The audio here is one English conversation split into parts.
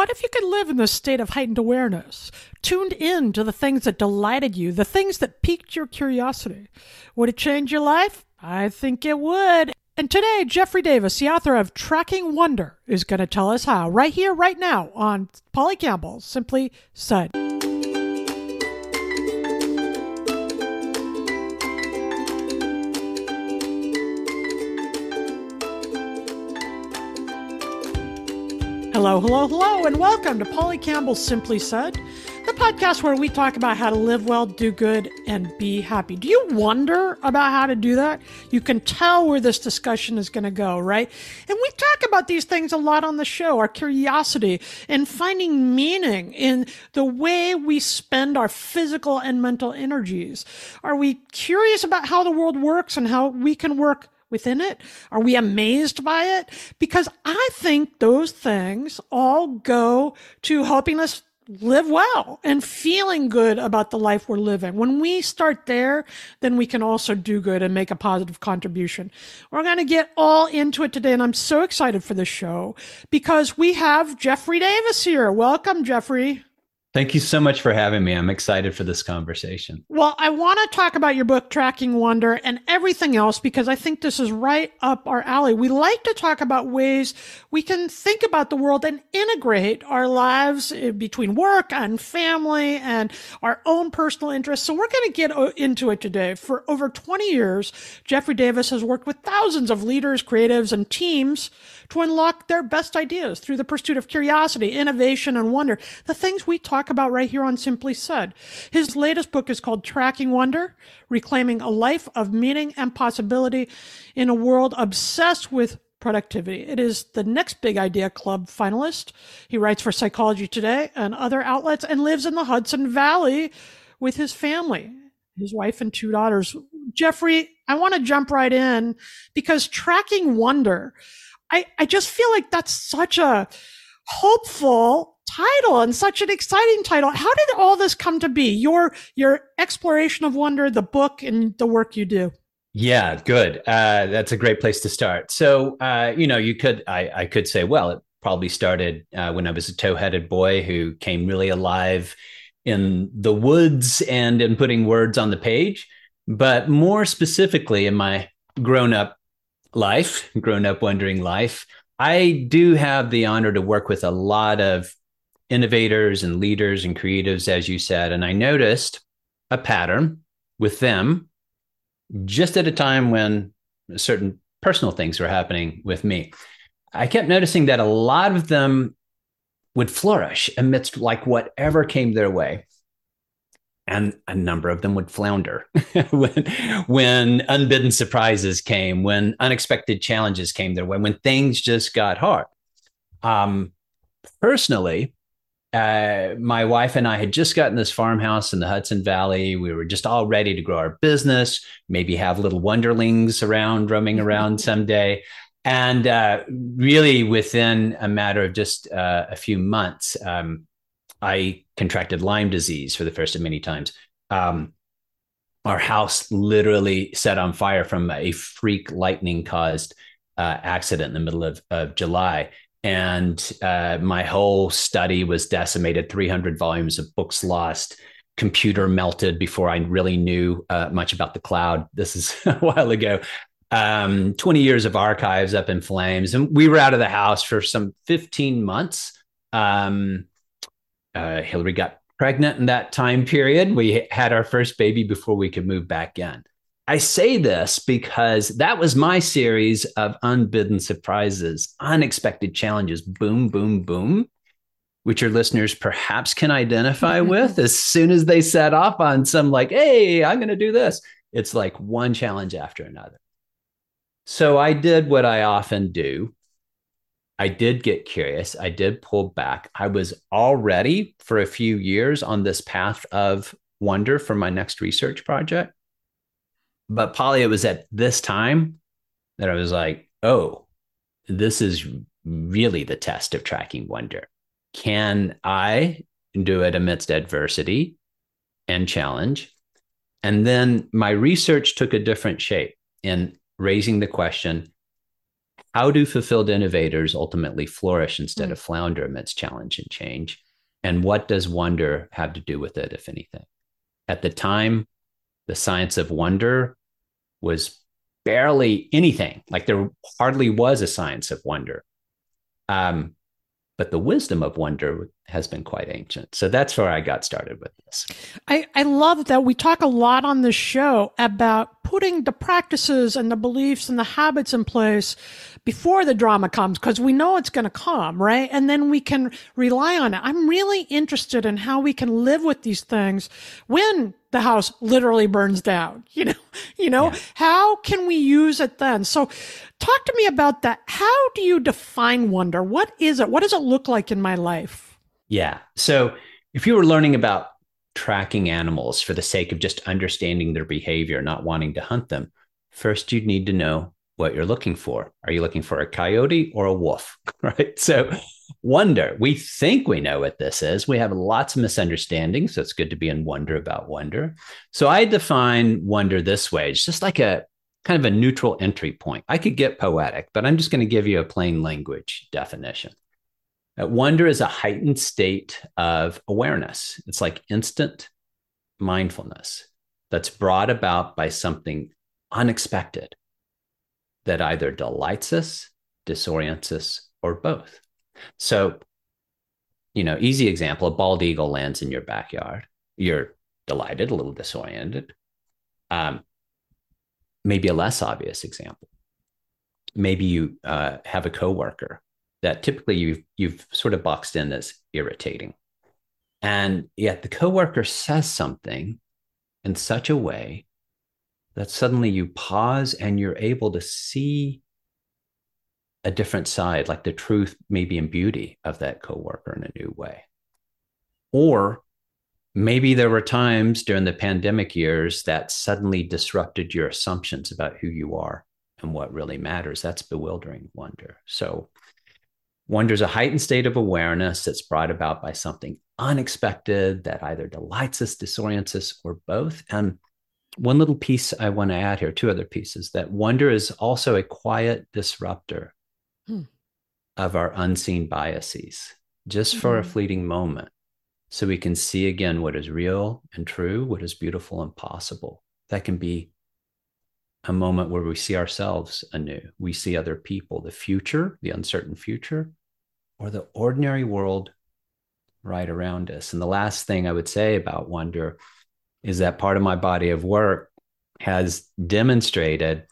What if you could live in this state of heightened awareness, tuned in to the things that delighted you, the things that piqued your curiosity? Would it change your life? I think it would. And today, Jeffrey Davis, the author of Tracking Wonder, is going to tell us how, right here, right now, on Polly Campbell Simply Said. Hello, hello, hello, and welcome to Polly Campbell Simply Said, the podcast where we talk about how to live well, do good, and be happy. Do you wonder about how to do that? You can tell where this discussion is going to go, right? And we talk about these things a lot on the show our curiosity and finding meaning in the way we spend our physical and mental energies. Are we curious about how the world works and how we can work? Within it? Are we amazed by it? Because I think those things all go to helping us live well and feeling good about the life we're living. When we start there, then we can also do good and make a positive contribution. We're going to get all into it today, and I'm so excited for this show because we have Jeffrey Davis here. Welcome, Jeffrey. Thank you so much for having me. I'm excited for this conversation. Well, I want to talk about your book, Tracking Wonder, and everything else because I think this is right up our alley. We like to talk about ways we can think about the world and integrate our lives eh, between work and family and our own personal interests. So we're going to get into it today. For over 20 years, Jeffrey Davis has worked with thousands of leaders, creatives, and teams to unlock their best ideas through the pursuit of curiosity, innovation, and wonder. The things we talk about right here on Simply Said. His latest book is called Tracking Wonder Reclaiming a Life of Meaning and Possibility in a World Obsessed with Productivity. It is the Next Big Idea Club finalist. He writes for Psychology Today and other outlets and lives in the Hudson Valley with his family, his wife and two daughters. Jeffrey, I want to jump right in because Tracking Wonder I, I just feel like that's such a hopeful title and such an exciting title. How did all this come to be? Your your exploration of wonder, the book, and the work you do. Yeah, good. Uh, that's a great place to start. So, uh, you know, you could I, I could say, well, it probably started uh, when I was a tow-headed boy who came really alive in the woods and in putting words on the page. But more specifically, in my grown-up life, grown up wondering life. I do have the honor to work with a lot of innovators and leaders and creatives, as you said. And I noticed a pattern with them just at a time when certain personal things were happening with me. I kept noticing that a lot of them would flourish amidst like whatever came their way and a number of them would flounder when, when unbidden surprises came, when unexpected challenges came their way, when things just got hard. Um, personally, uh, my wife and I had just gotten this farmhouse in the Hudson Valley. We were just all ready to grow our business, maybe have little wonderlings around, roaming around someday. And uh, really, within a matter of just uh, a few months, um, I contracted Lyme disease for the first of many times. Um, our house literally set on fire from a freak lightning caused uh, accident in the middle of, of July. And uh, my whole study was decimated 300 volumes of books lost, computer melted before I really knew uh, much about the cloud. This is a while ago. Um, 20 years of archives up in flames. And we were out of the house for some 15 months. Um, uh, Hillary got pregnant in that time period. We had our first baby before we could move back in. I say this because that was my series of unbidden surprises, unexpected challenges, boom, boom, boom, which your listeners perhaps can identify with as soon as they set off on some, like, hey, I'm going to do this. It's like one challenge after another. So I did what I often do I did get curious. I did pull back. I was already for a few years on this path of wonder for my next research project. But Polly, it was at this time that I was like, oh, this is really the test of tracking wonder. Can I do it amidst adversity and challenge? And then my research took a different shape in raising the question how do fulfilled innovators ultimately flourish instead mm. of flounder amidst challenge and change? And what does wonder have to do with it, if anything? At the time, the science of wonder was barely anything. Like there hardly was a science of wonder. Um, but the wisdom of wonder has been quite ancient. So that's where I got started with this. I, I love that we talk a lot on this show about putting the practices and the beliefs and the habits in place before the drama comes because we know it's going to come, right? And then we can rely on it. I'm really interested in how we can live with these things when the house literally burns down. You know, you know, yeah. how can we use it then? So talk to me about that. How do you define wonder? What is it? What does it look like in my life? Yeah. So if you were learning about tracking animals for the sake of just understanding their behavior, not wanting to hunt them, first you'd need to know what you're looking for. Are you looking for a coyote or a wolf? right. So, wonder, we think we know what this is. We have lots of misunderstandings. So, it's good to be in wonder about wonder. So, I define wonder this way it's just like a kind of a neutral entry point. I could get poetic, but I'm just going to give you a plain language definition. Uh, wonder is a heightened state of awareness, it's like instant mindfulness that's brought about by something unexpected that either delights us, disorients us, or both. So, you know, easy example a bald eagle lands in your backyard. You're delighted, a little disoriented. Um, maybe a less obvious example. Maybe you uh, have a coworker that typically you've, you've sort of boxed in as irritating. And yet the coworker says something in such a way that suddenly you pause and you're able to see a different side, like the truth, maybe in beauty of that coworker in a new way. Or maybe there were times during the pandemic years that suddenly disrupted your assumptions about who you are and what really matters. That's bewildering wonder. So, wonder is a heightened state of awareness that's brought about by something unexpected that either delights us, disorients us, or both. And one little piece I want to add here, two other pieces that wonder is also a quiet disruptor. Of our unseen biases, just mm-hmm. for a hmm. fleeting moment. So we can see again what is real and true, what is beautiful and possible. That can be a moment where we see ourselves anew. We see other people, the future, the uncertain future, or the ordinary world right around us. And the last thing I would say about wonder is that part of my body of work has demonstrated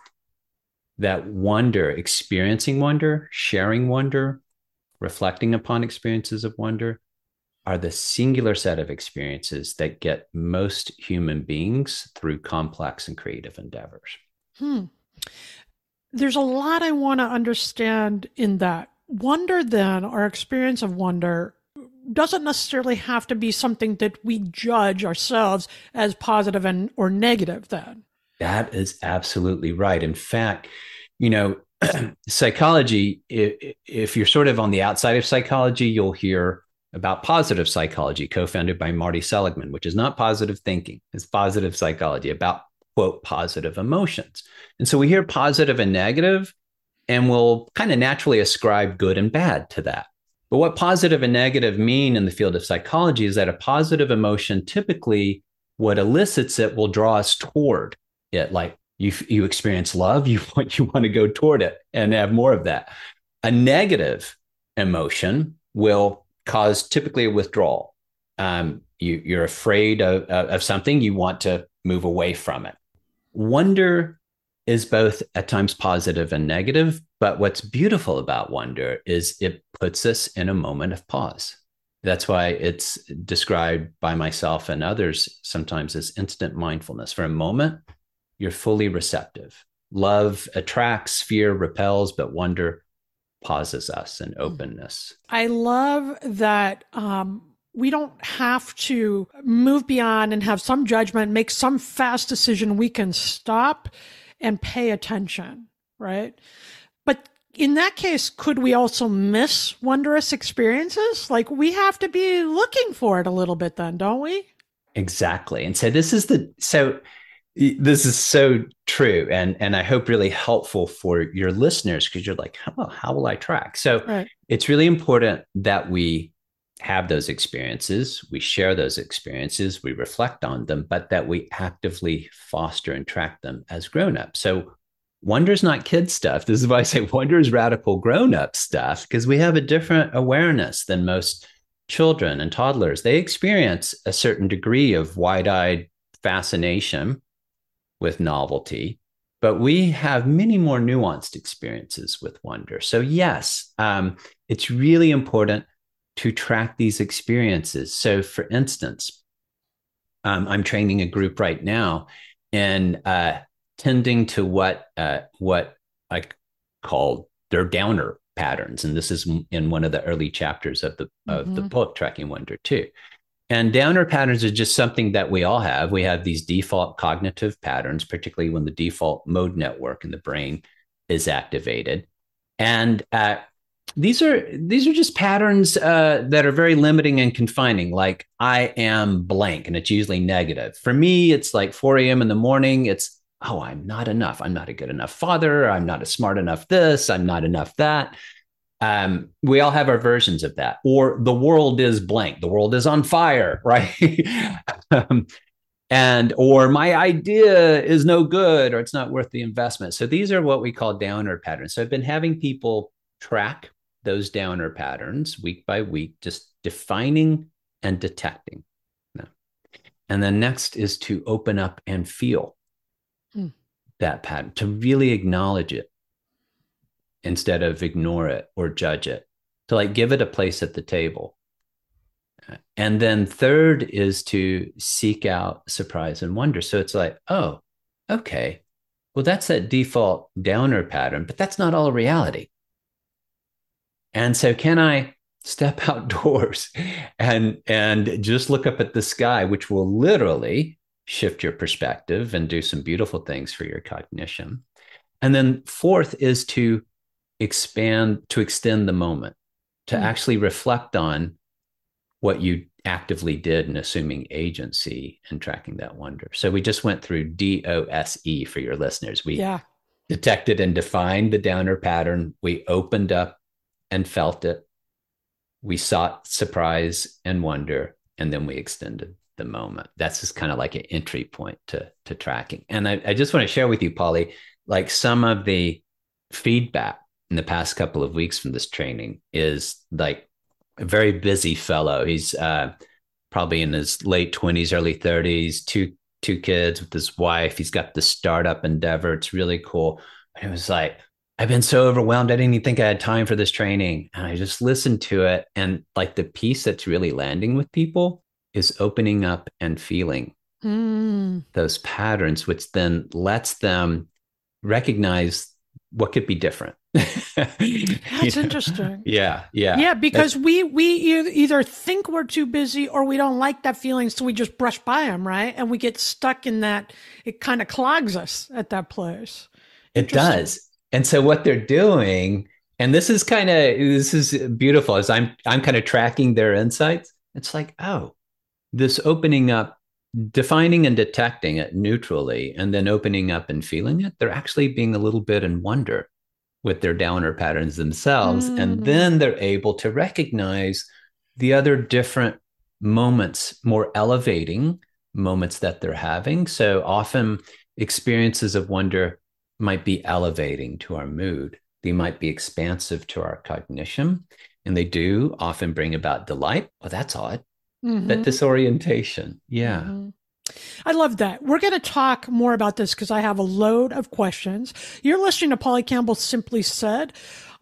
that wonder, experiencing wonder, sharing wonder, reflecting upon experiences of wonder are the singular set of experiences that get most human beings through complex and creative endeavors. Hmm. There's a lot I want to understand in that. Wonder, then, our experience of wonder, doesn't necessarily have to be something that we judge ourselves as positive and or negative then that is absolutely right. In fact you know psychology if, you're sort of on the outside of psychology you'll hear about positive psychology co-founded by marty seligman which is not positive thinking. It's positive psychology about quote positive emotions. And so we hear positive and negative and we'll kind of naturally ascribe good and bad to that. But what positive and negative mean in the field of psychology is that a positive emotion typically what elicits it will draw us toward it. Like you, you experience love, you want you want to go toward it and have more of that. A negative emotion will cause typically a withdrawal. um, you, you're afraid of, of something, you want to move away from it. Wonder is both at times positive and negative, but what's beautiful about wonder is it puts us in a moment of pause. That's why it's described by myself and others sometimes as instant mindfulness. For a moment, you're fully receptive. Love attracts, fear repels, but wonder pauses us in openness. I love that um, we don't have to move beyond and have some judgment, make some fast decision. We can stop and pay attention, right? But in that case, could we also miss wondrous experiences? Like we have to be looking for it a little bit then, don't we? Exactly. And so this is the so this is so true and and i hope really helpful for your listeners because you're like well how will i track? So right. it's really important that we have those experiences we share those experiences we reflect on them but that we actively foster and track them as grown-ups. So wonder's not kid stuff this is why i say wonder is radical grown-up stuff because we have a different awareness than most children and toddlers. They experience a certain degree of wide-eyed fascination with novelty, but we have many more nuanced experiences with wonder. So, yes, um, it's really important to track these experiences. So, for instance, um, I'm training a group right now in uh, tending to what uh, what I call their downer patterns, and this is in one of the early chapters of the mm-hmm. of the mm-hmm. book, Tracking Wonder too. And downer patterns are just something that we all have. We have these default cognitive patterns, particularly when the default mode network in the brain is activated. And uh, these are these are just patterns uh, that are very limiting and confining. Like I am blank, and it's usually negative. For me, it's like 4 a.m. in the morning. It's oh, I'm not enough. I'm not a good enough father. I'm not a smart enough this. I'm not enough that um, we all have our versions of that. Or the world is blank. The world is on fire right? Um, and or my idea is no good or it's not worth the investment. So these are what we call downer patterns. So i've been having people track those downer patterns week by week just defining and detecting them. and then next is to open up and feel hmm. that pattern to really acknowledge it instead of ignore it or judge it. To like give it a place at the table. And then third is to seek out surprise and wonder. So it's like oh okay. Well that's that default downer pattern but that's not all reality. And so can i step outdoors and and just look up at the sky which will literally shift your perspective and do some beautiful things for your cognition? And then fourth is to expand to extend the moment to mm. actually reflect on what you actively did in assuming agency and tracking that wonder. So we just went through dose for your listeners. We yeah. detected and defined the downer pattern. We opened up and felt it. We sought surprise and wonder and then we extended the moment. That's just kind of like an entry point to to tracking. And i, I just want to share with you polly like some of the feedback in the past couple of weeks from this training is like a very busy fellow. He's uh, probably in his late 20s, early 30s, two two kids with his wife. He's got this startup endeavor. It's really cool. And it was like, I've been so overwhelmed. I didn't even think I had time for this training. And I just listened to it. And like the piece that's really landing with people is opening up and feeling mm. those patterns, which then lets them recognize what could be different That's interesting. Yeah, yeah, yeah. Because That's... we we either think we're too busy or we don't like that feeling, so we just brush by them, right? And we get stuck in that. It kind of clogs us at that place. It does. And so what they're doing, and this is kind of this is beautiful, as I'm I'm kind of tracking their insights. It's like, oh, this opening up defining and detecting it neutrally and then opening up and feeling it, they're actually being a little bit in wonder with their downer patterns themselves. Mm. And then they're able to recognize the other different moments, more elevating moments that they're having. So often experiences of wonder might be elevating to our mood, they might be expansive to our cognition. And they do often bring about delight. Well, that's odd. Mm-hmm. that disorientation. Yeah. Mm-hmm. I love that. We're going to talk more about this because I have a load of questions. You're listening to Polly Campbell Simply Said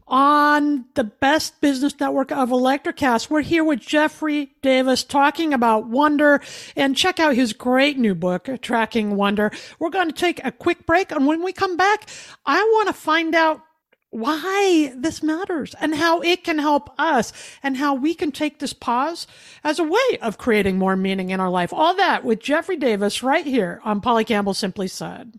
on the best business network of Electrocast. We're here with Jeffrey Davis talking about wonder and check out his great new book, Tracking Wonder. We're going to take a quick break. And when we come back, I want to find out why this matters and how it can help us and how we can take this pause as a way of creating more meaning in our life. All that with Jeffrey Davis right here on Polly Campbell Simply Said.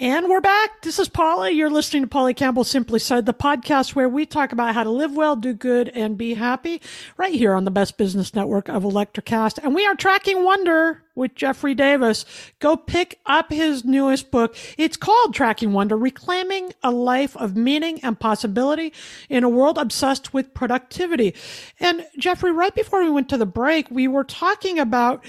And we're back. This is Polly. You're listening to Polly Campbell Simply Said, the podcast where we talk about how to live well, do good, and be happy, right here on the best business network of Electrocast. And we are tracking wonder with Jeffrey Davis. Go pick up his newest book. It's called Tracking Wonder, Reclaiming a Life of Meaning and Possibility in a World Obsessed with Productivity. And Jeffrey, right before we went to the break, we were talking about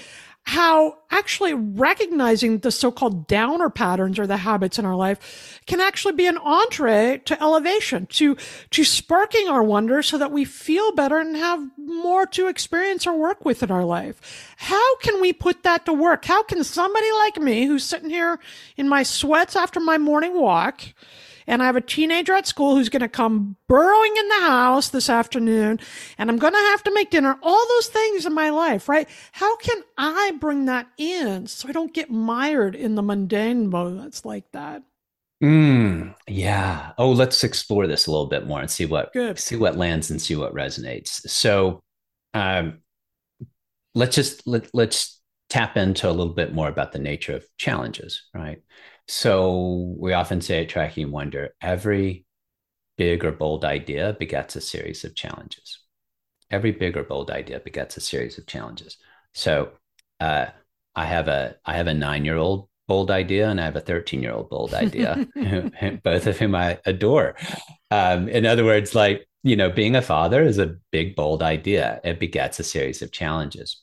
how actually recognizing the so-called downer patterns or the habits in our life can actually be an entree to elevation, to, to sparking our wonder so that we feel better and have more to experience or work with in our life. How can we put that to work? How can somebody like me who's sitting here in my sweats after my morning walk and I have a teenager at school who's going to come burrowing in the house this afternoon, and I'm going to have to make dinner. All those things in my life, right? How can I bring that in so I don't get mired in the mundane moments like that? Mm, yeah. Oh, let's explore this a little bit more and see what Good. see what lands and see what resonates. So, um, let's just let, let's tap into a little bit more about the nature of challenges, right? So we often say at Tracking Wonder, every big or bold idea begets a series of challenges. Every big or bold idea begets a series of challenges. So uh, I have a I have a nine year old bold idea and I have a 13 year old bold idea, both of whom I adore. Um, in other words, like, you know, being a father is a big, bold idea. It begets a series of challenges.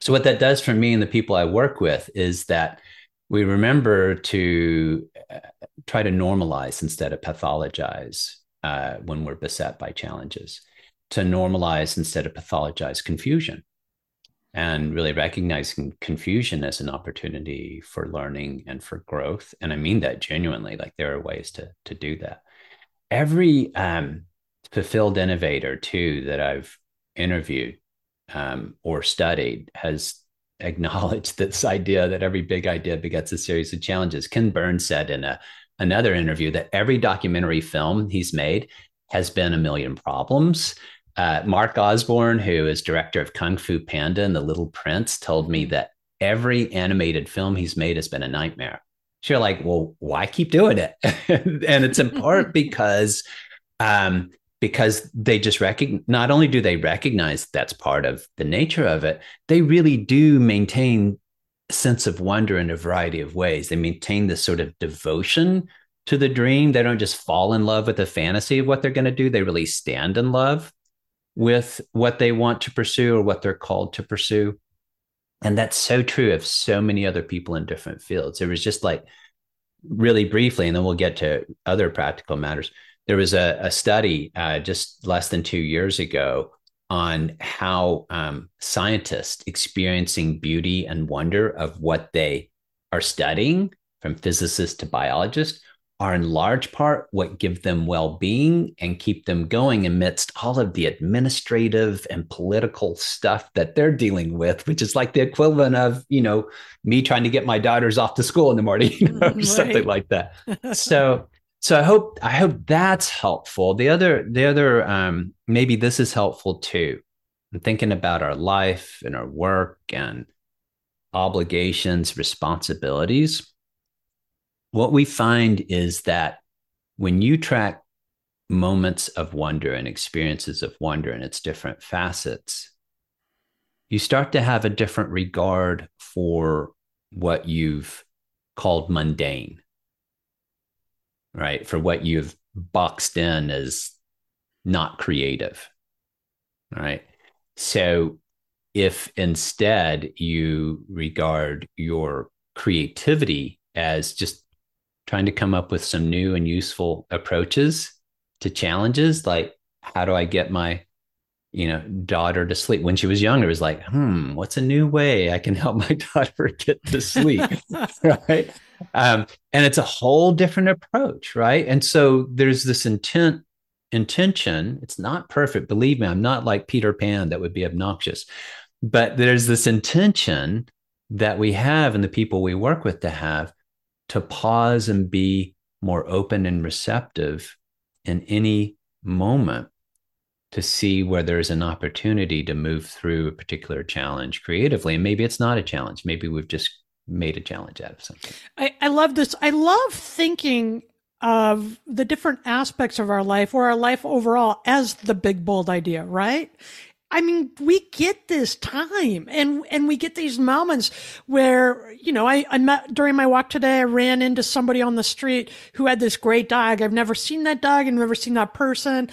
So, what that does for me and the people I work with is that we remember to uh, try to normalize instead of pathologize uh, when we're beset by challenges, to normalize instead of pathologize confusion, and really recognizing confusion as an opportunity for learning and for growth. And I mean that genuinely. Like there are ways to to do that. Every um, fulfilled innovator too that I've interviewed um, or studied has acknowledge this idea that every big idea begets a series of challenges. Ken Burns said in a, another interview that every documentary film he's made has been a million problems. Uh, Mark Osborne, who is director of Kung Fu Panda and The Little Prince, told me that every animated film he's made has been a nightmare. So you're like, well, why keep doing it? and it's in part because um, because they just recognize not only do they recognize that's part of the nature of it they really do maintain a sense of wonder in a variety of ways. They maintain this sort of devotion to the dream. They don't just fall in love with the fantasy of what they're going to do. They really stand in love with what they want to pursue or what they're called to pursue. And that's so true of so many other people in different fields. It was just like really briefly and then we'll get to other practical matters there was a, a study uh, just less than two years ago on how um, scientists experiencing beauty and wonder of what they are studying, from physicists to biologists, are in large part what give them well-being and keep them going amidst all of the administrative and political stuff that they're dealing with which is like the equivalent of you know me trying to get my daughters off to school in the morning you know, right. something like that so so I hope I hope that's helpful. The other the other um, maybe this is helpful too. I'm thinking about our life and our work and obligations, responsibilities, what we find is that when you track moments of wonder and experiences of wonder in its different facets, you start to have a different regard for what you've called mundane, right? For what you've boxed in as not creative, right? So if instead you regard your creativity as just trying to come up with some new and useful approaches to challenges like how do i get my you know daughter to sleep when she was younger it was like hmm what's a new way i can help my daughter get to sleep right um, and it's a whole different approach right and so there's this intent intention it's not perfect believe me i'm not like peter pan that would be obnoxious but there's this intention that we have and the people we work with to have to pause and be more open and receptive in any moment to see where there's an opportunity to move through a particular challenge creatively. And maybe it's not a challenge. Maybe we've just made a challenge out of something. I, I love this. I love thinking of the different aspects of our life or our life overall as the big bold idea, right? I mean, we get this time and, and we get these moments where, you know, I, I met during my walk today, I ran into somebody on the street who had this great dog. I've never seen that dog and never seen that person.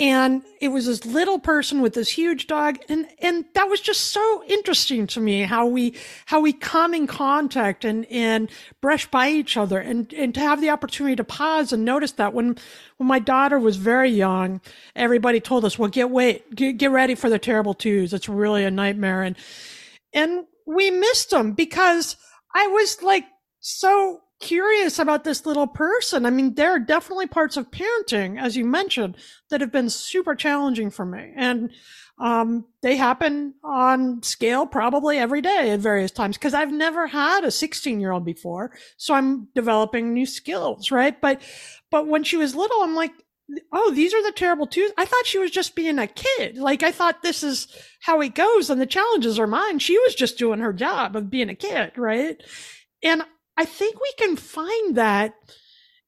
And it was this little person with this huge dog. And, and that was just so interesting to me how we, how we come in contact and, and brush by each other and, and to have the opportunity to pause and notice that when, when my daughter was very young, everybody told us, well, get wait, get, get ready for the terrible twos. It's really a nightmare. And, and we missed them because I was like so curious about this little person. I mean, there are definitely parts of parenting, as you mentioned, that have been super challenging for me. And um, they happen on scale probably every day at various times because I've never had a 16 year old before. So I'm developing new skills, right? But, but when she was little, I'm like, oh, these are the terrible twos. I thought she was just being a kid. Like I thought this is how it goes and the challenges are mine. She was just doing her job of being a kid, right? And I think we can find that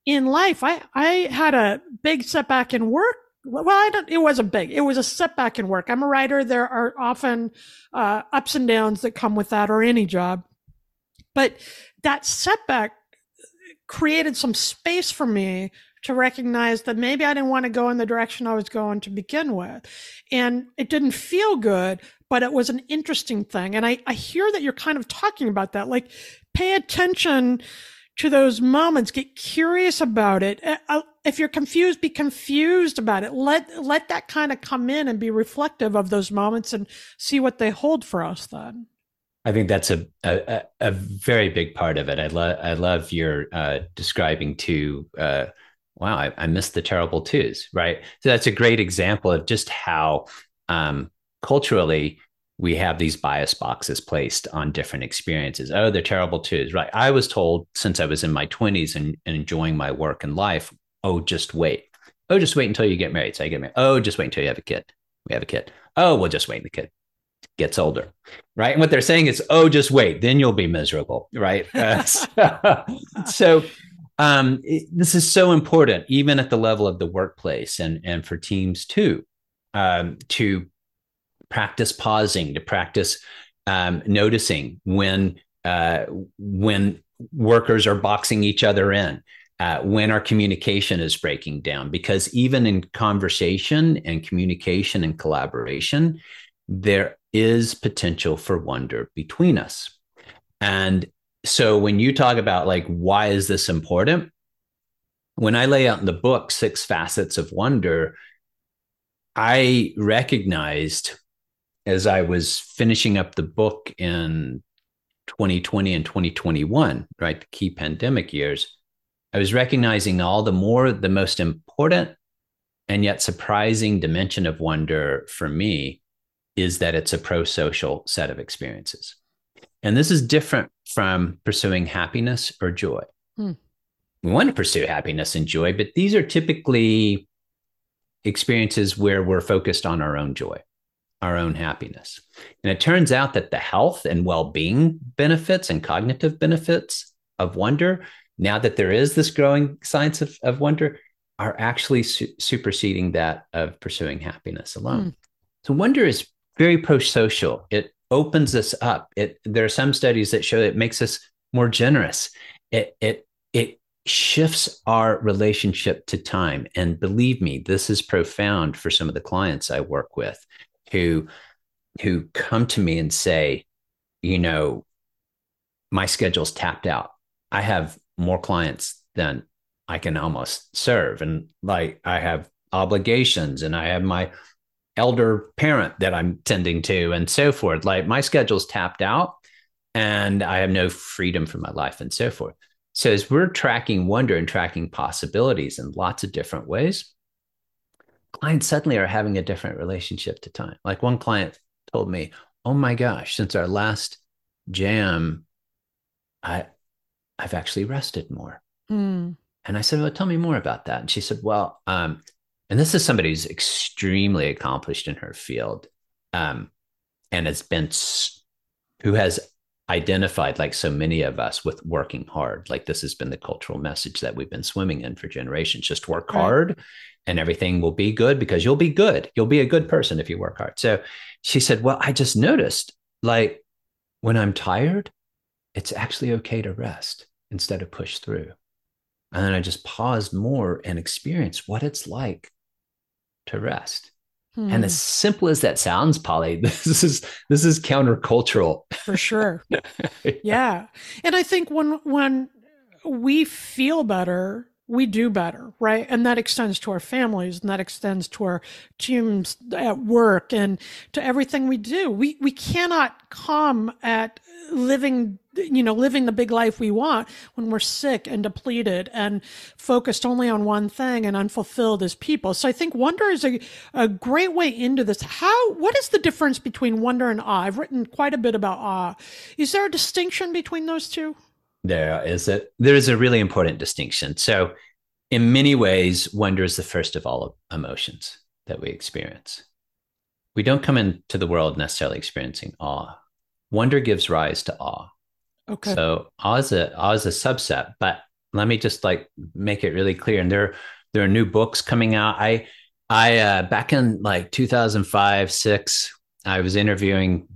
in life. I, I had a big setback in work. Well, I don't, it wasn't big. It was a setback in work. I'm a writer. There are often uh, ups and downs that come with that or any job. But that setback created some space for me to recognize that maybe I didn't want to go in the direction I was going to begin with. And it didn't feel good, but it was an interesting thing. And I, I hear that you're kind of talking about that. Like pay attention to those moments. Get curious about it. Uh, uh, if you're confused be confused about it. Let let that kind of come in and be reflective of those moments and see what they hold for us then. I think that's a a, a very big part of it. I love i love your uh, describing to uh, wow I, I missed the terrible twos right? So that's a great example of just how um, culturally we have these bias boxes placed on different experiences. Oh, they're terrible twos, right? I was told since I was in my 20s and, and enjoying my work and life, oh, just wait. Oh, just wait until you get married. So I get married. Oh, just wait until you have a kid. We have a kid. Oh, we'll just wait. The kid gets older, right? And what they're saying is, oh, just wait, then you'll be miserable, right? Uh, so, so um, it, this is so important, even at the level of the workplace and and for teams too, um, to practice pausing, to practice um, noticing when uh, when workers are boxing each other in, uh, when our communication is breaking down. Because even in conversation and communication and collaboration, there is potential for wonder between us. And so when you talk about like why is this important? When I lay out in the book six facets of wonder, I recognized as I was finishing up the book in 2020 and 2021, right, the key pandemic years, I was recognizing all the more the most important and yet surprising dimension of wonder for me is that it's a pro social set of experiences. And this is different from pursuing happiness or joy. Hmm. We want to pursue happiness and joy, but these are typically experiences where we're focused on our own joy our own happiness. And it turns out that the health and well being benefits and cognitive benefits of wonder, now that there is this growing science of, of wonder, are actually su- superseding that of pursuing happiness alone. Mm. So, wonder is very pro social. It opens us up. It, there are some studies that show it makes us more generous. It, it, it shifts our relationship to time. And believe me, this is profound for some of the clients I work with who who come to me and say, you know, my schedule's tapped out. I have more clients than I can almost serve. And like I have obligations and I have my elder parent that I'm tending to and so forth. Like my schedule's tapped out and I have no freedom for my life and so forth. So as we're tracking wonder and tracking possibilities in lots of different ways, clients suddenly are having a different relationship to time. Like one client told me, "Oh my gosh, since our last jam, I I've actually rested more." Mm. And I said, "Well, tell me more about that." And she said, "Well, um, and this is somebody who's extremely accomplished in her field, um, and has been who has identified like so many of us with working hard like this has been the cultural message that we've been swimming in for generations just work right. hard and everything will be good because you'll be good. You'll be a good person if you work hard. So she said, Well, I just noticed like when I'm tired, it's actually okay to rest instead of push through. And then I just paused more and experienced what it's like to rest. Hmm. And as simple as that sounds, Polly, this is this is countercultural. For sure. yeah. And I think when when we feel better, we do better, right? And that extends to our families and that extends to our teams at work and to everything we do. We, we cannot come at living, you know, living the big life we want when we're sick and depleted and focused only on one thing and unfulfilled as people. So I think wonder is a, a great way into this. How, what is the difference between wonder and awe? I've written quite a bit about awe. Is there a distinction between those two? There is a there is a really important distinction. So, in many ways, wonder is the first of all emotions that we experience. We don't come into the world necessarily experiencing awe. Wonder gives rise to awe. Okay. So awe is a awe is a subset, but let me just like make it really clear. And there there are new books coming out. I I uh, back in like 2005 six, I was interviewing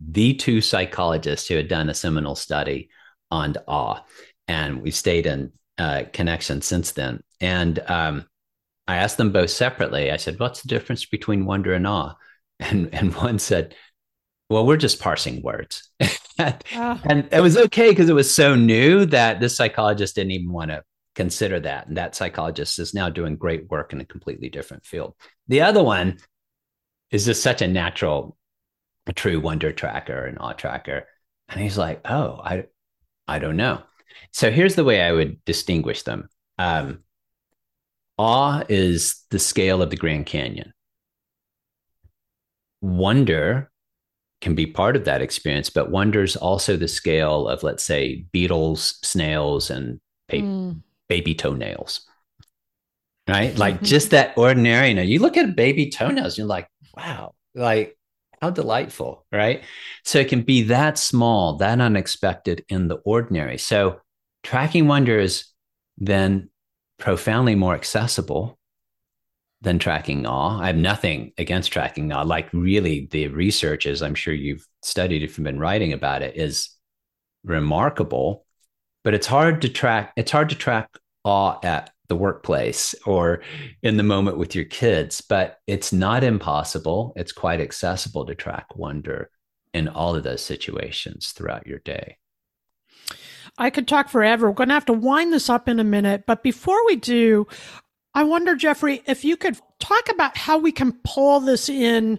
the two psychologists who had done a seminal study on awe. And we've stayed in uh, connection since then. And um, I asked them both separately. I said, What's the difference between wonder and awe? And, and one said, Well, we're just parsing words. and, uh. and it was okay because it was so new that this psychologist didn't even want to consider that. And that psychologist is now doing great work in a completely different field. The other one is just such a natural, a true wonder tracker and awe tracker. And he's like, Oh, I, I don't know. So here's the way I would distinguish them. Um, awe is the scale of the Grand Canyon. Wonder can be part of that experience, but wonder is also the scale of, let's say, beetles, snails, and pa- mm. baby toenails. Right? Like just that ordinary. You know, you look at baby toenails, you're like, wow, like how delightful, right? So it can be that small, that unexpected in the ordinary. So tracking wonder is then profoundly more accessible than tracking awe. I have nothing against tracking awe. Like really, the research, as I'm sure you've studied if you've been writing about it, is remarkable. But it's hard to track. It's hard to track awe at the workplace or in the moment with your kids, but it's not impossible. It's quite accessible to track wonder in all of those situations throughout your day. I could talk forever. We're going to have to wind this up in a minute. But before we do, I wonder, Jeffrey, if you could talk about how we can pull this in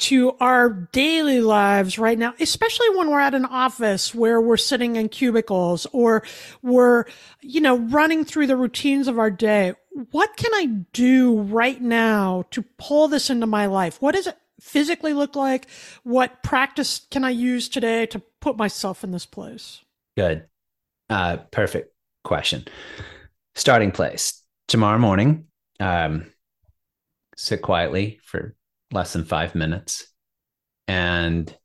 to our daily lives right now, especially when we're at an office where we're sitting in cubicles or we're, you know, running through the routines of our day. What can I do right now to pull this into my life? What does it physically look like? What practice can I use today to put myself in this place? Good. Uh, perfect question. Starting place tomorrow morning. Um, sit quietly for less than five minutes and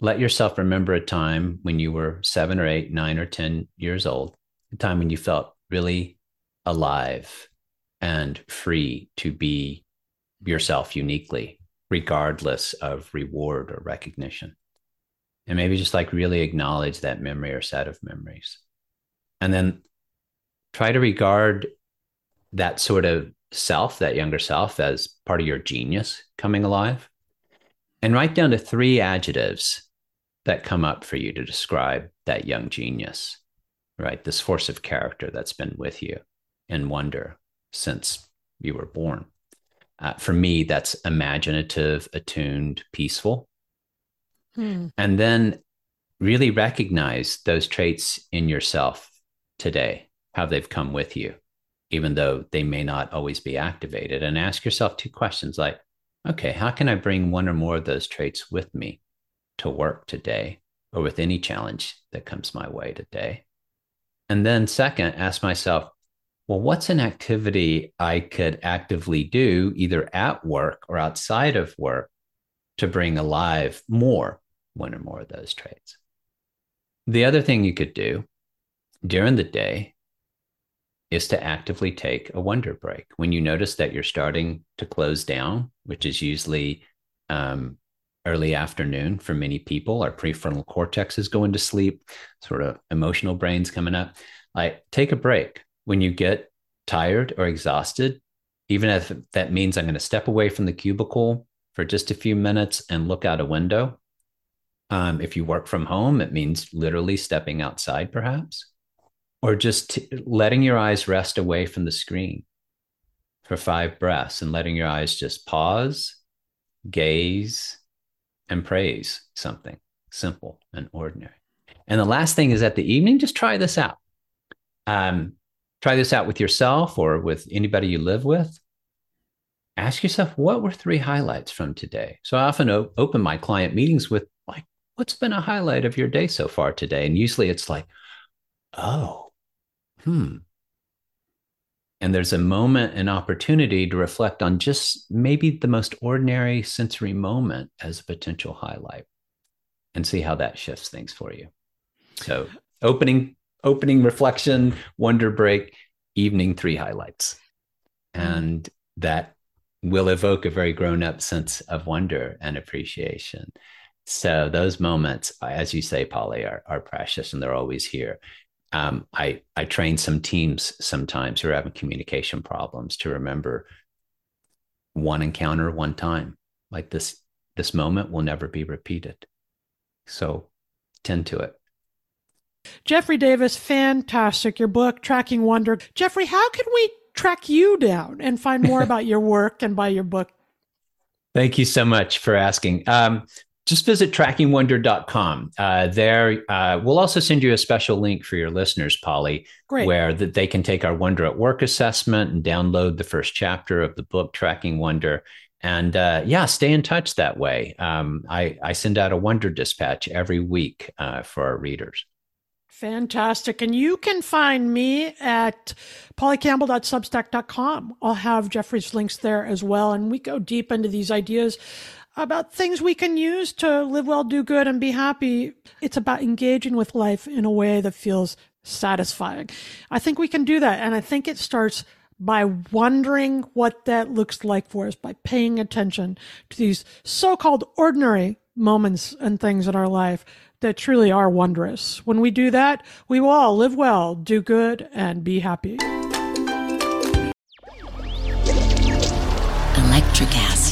let yourself remember a time when you were seven or eight, nine or 10 years old, a time when you felt really alive and free to be yourself uniquely, regardless of reward or recognition. And maybe just like really acknowledge that memory or set of memories. And then try to regard that sort of self, that younger self, as part of your genius coming alive. And write down the three adjectives that come up for you to describe that young genius, right? This force of character that's been with you in wonder since you were born. Uh, for me, that's imaginative, attuned, peaceful. Hmm. And then really recognize those traits in yourself today, how they've come with you, even though they may not always be activated. And ask yourself two questions like, okay, how can I bring one or more of those traits with me to work today or with any challenge that comes my way today? And then, second, ask myself, well, what's an activity I could actively do either at work or outside of work to bring alive more, one or more of those traits? The other thing you could do during the day is to actively take a wonder break. When you notice that you're starting to close down, which is usually um, early afternoon for many people, our prefrontal cortex is going to sleep, sort of emotional brains coming up. Like take a break when you get tired or exhausted, even if that means I'm going to step away from the cubicle for just a few minutes and look out a window. Um, if you work from home, it means literally stepping outside, perhaps, or just t- letting your eyes rest away from the screen for five breaths and letting your eyes just pause, gaze, and praise something simple and ordinary. And the last thing is at the evening, just try this out. Um, try this out with yourself or with anybody you live with. Ask yourself, what were three highlights from today? So I often o- open my client meetings with, like, what's been a highlight of your day so far today? And usually it's like, oh, hmm. And there's a moment, an opportunity to reflect on just maybe the most ordinary sensory moment as a potential highlight and see how that shifts things for you. So opening opening reflection, wonder break, evening three highlights. Mm-hmm. And that will evoke a very grown up sense of wonder and appreciation. So those moments, as you say, Polly, are, are precious and they're always here. Um, I, I train some teams sometimes who are having communication problems to remember one encounter, one time. Like this, this moment will never be repeated. So tend to it. Jeffrey Davis, fantastic. Your book, Tracking Wonder. Jeffrey, how can we track you down and find more about your work and buy your book? Thank you so much for asking. Um, just visit trackingwonder.com. Uh, there, uh, we'll also send you a special link for your listeners, Polly, Great. where that they can take our Wonder at Work assessment and download the first chapter of the book, Tracking Wonder. And uh, yeah, stay in touch that way. Um, I, I, send out a Wonder dispatch every week uh, for our readers. Fantastic. And you can find me at pollycampbell.substack.com. I'll have Jeffrey's links there as well. And we go deep into these ideas about things we can use to live well, do good, and be happy. It's about engaging with life in a way that feels satisfying. I think we can do that. And I think it starts by wondering what that looks like for us, by paying attention to these so called ordinary moments and things in our life that truly are wondrous. When we do that, we will all live well, do good, and be happy. Electricast.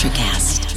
Electric